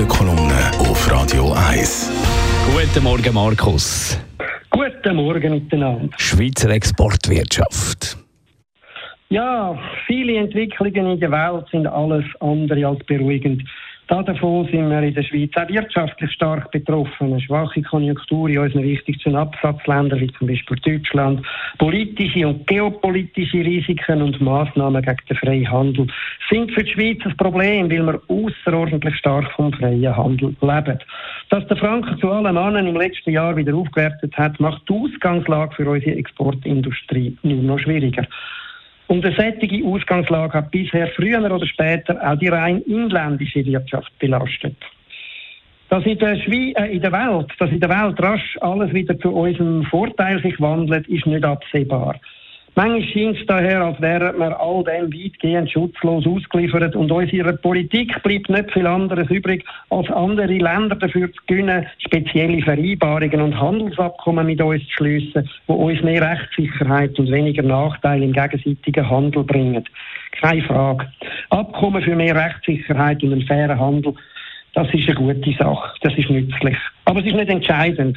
Morgenkolumne auf Radio 1. Guten Morgen, Markus. Guten Morgen miteinander. Schweizer Exportwirtschaft. Ja, viele Entwicklungen in der Welt sind alles andere als beruhigend. Davon sind wir in der Schweiz auch wirtschaftlich stark betroffen. Eine schwache Konjunktur in unseren wichtigsten Absatzländern, wie zum Beispiel Deutschland, politische und geopolitische Risiken und Maßnahmen gegen den freien Handel sind für die Schweiz ein Problem, weil wir außerordentlich stark vom freien Handel leben. Dass der Franken zu allen Mannen im letzten Jahr wieder aufgewertet hat, macht die Ausgangslage für unsere Exportindustrie nur noch schwieriger. Und eine solche Ausgangslage hat bisher früher oder später auch die rein inländische Wirtschaft belastet. Dass in der, Schwe äh, in der Welt, dass in der Welt rasch alles wieder zu unserem Vorteil sich wandelt, ist nicht absehbar. Manchmal scheint es daher, als wären wir all dem weitgehend schutzlos ausgeliefert und unserer Politik bleibt nicht viel anderes übrig, als andere Länder dafür zu gewinnen, spezielle Vereinbarungen und Handelsabkommen mit uns zu schliessen, die uns mehr Rechtssicherheit und weniger Nachteile im gegenseitigen Handel bringen. Keine Frage. Abkommen für mehr Rechtssicherheit und einen fairen Handel, das ist eine gute Sache, das ist nützlich. Aber es ist nicht entscheidend.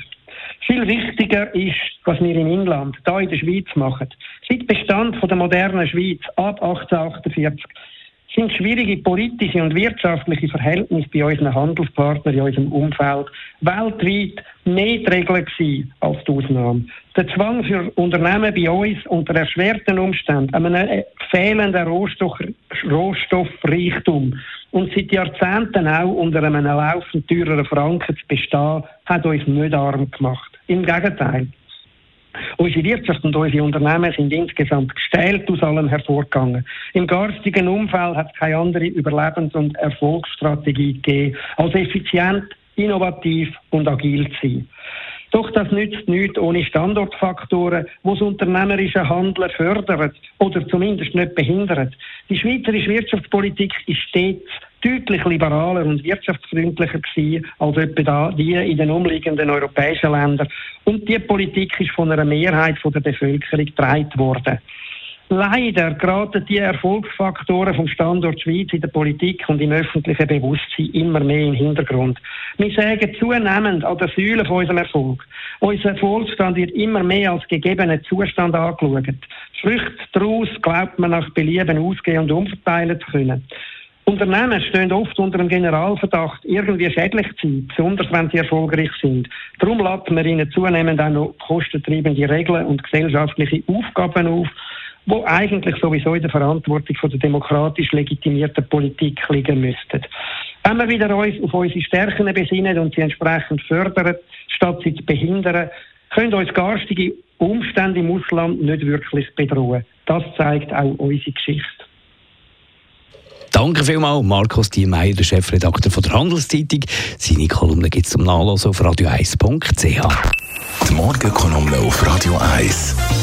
Viel wichtiger ist, was wir im Inland, da in der Schweiz machen. Seit Bestand von der modernen Schweiz ab 1848 sind schwierige politische und wirtschaftliche Verhältnisse bei unseren Feldpartner in unserem Umfeld weltweit mehr die Regel gewesen als die Ausnahme. Der Zwang für Unternehmen bei uns unter erschwerten Umständen, einem fehlenden Rohstoff, Rohstoffreichtum und seit Jahrzehnten auch unter einem laufend teureren Franken zu bestehen, hat uns nicht arm gemacht. Im Gegenteil. Unsere Wirtschaft und unsere Unternehmen sind insgesamt gestellt aus allem hervorgegangen. Im garstigen Umfeld hat es keine andere Überlebens- und Erfolgsstrategie gegeben, als effizient, innovativ und agil zu sein. Doch das nützt nichts ohne Standortfaktoren, die das unternehmerische Handeln fördern oder zumindest nicht behindern. Die schweizerische Wirtschaftspolitik ist stets deutlich liberaler und wirtschaftsfreundlicher gewesen als etwa die in den umliegenden europäischen Ländern. Und die Politik ist von einer Mehrheit der Bevölkerung getragen worden. Leider geraten die Erfolgsfaktoren vom Standort Schweiz in der Politik und im öffentlichen Bewusstsein immer mehr den Hintergrund. Wir sagen zunehmend an der Säule von unserem Erfolg. Unser Erfolgsstand wird immer mehr als gegebener Zustand angeschaut. Früchte daraus glaubt man nach Belieben ausgehen und umverteilen zu können. Unternehmen stehen oft unter dem Generalverdacht, irgendwie schädlich zu sein, besonders wenn sie erfolgreich sind. Darum laden wir ihnen zunehmend auch noch kostentreibende Regeln und gesellschaftliche Aufgaben auf, wo eigentlich sowieso in der Verantwortung von der demokratisch legitimierten Politik liegen müssten. Wenn wir wieder uns auf unsere Stärken besinnen und sie entsprechend fördern, statt sie zu behindern, können uns garstige Umstände im Ausland nicht wirklich bedrohen. Das zeigt auch unsere Geschichte. Danke vielmals, Markus Diemeyer, der Chefredakteur von der Handelszeitung. Seine Kolumne gibt es zum Nachlesen auf radio1.ch. Die Morgenkolumne auf Radio 1.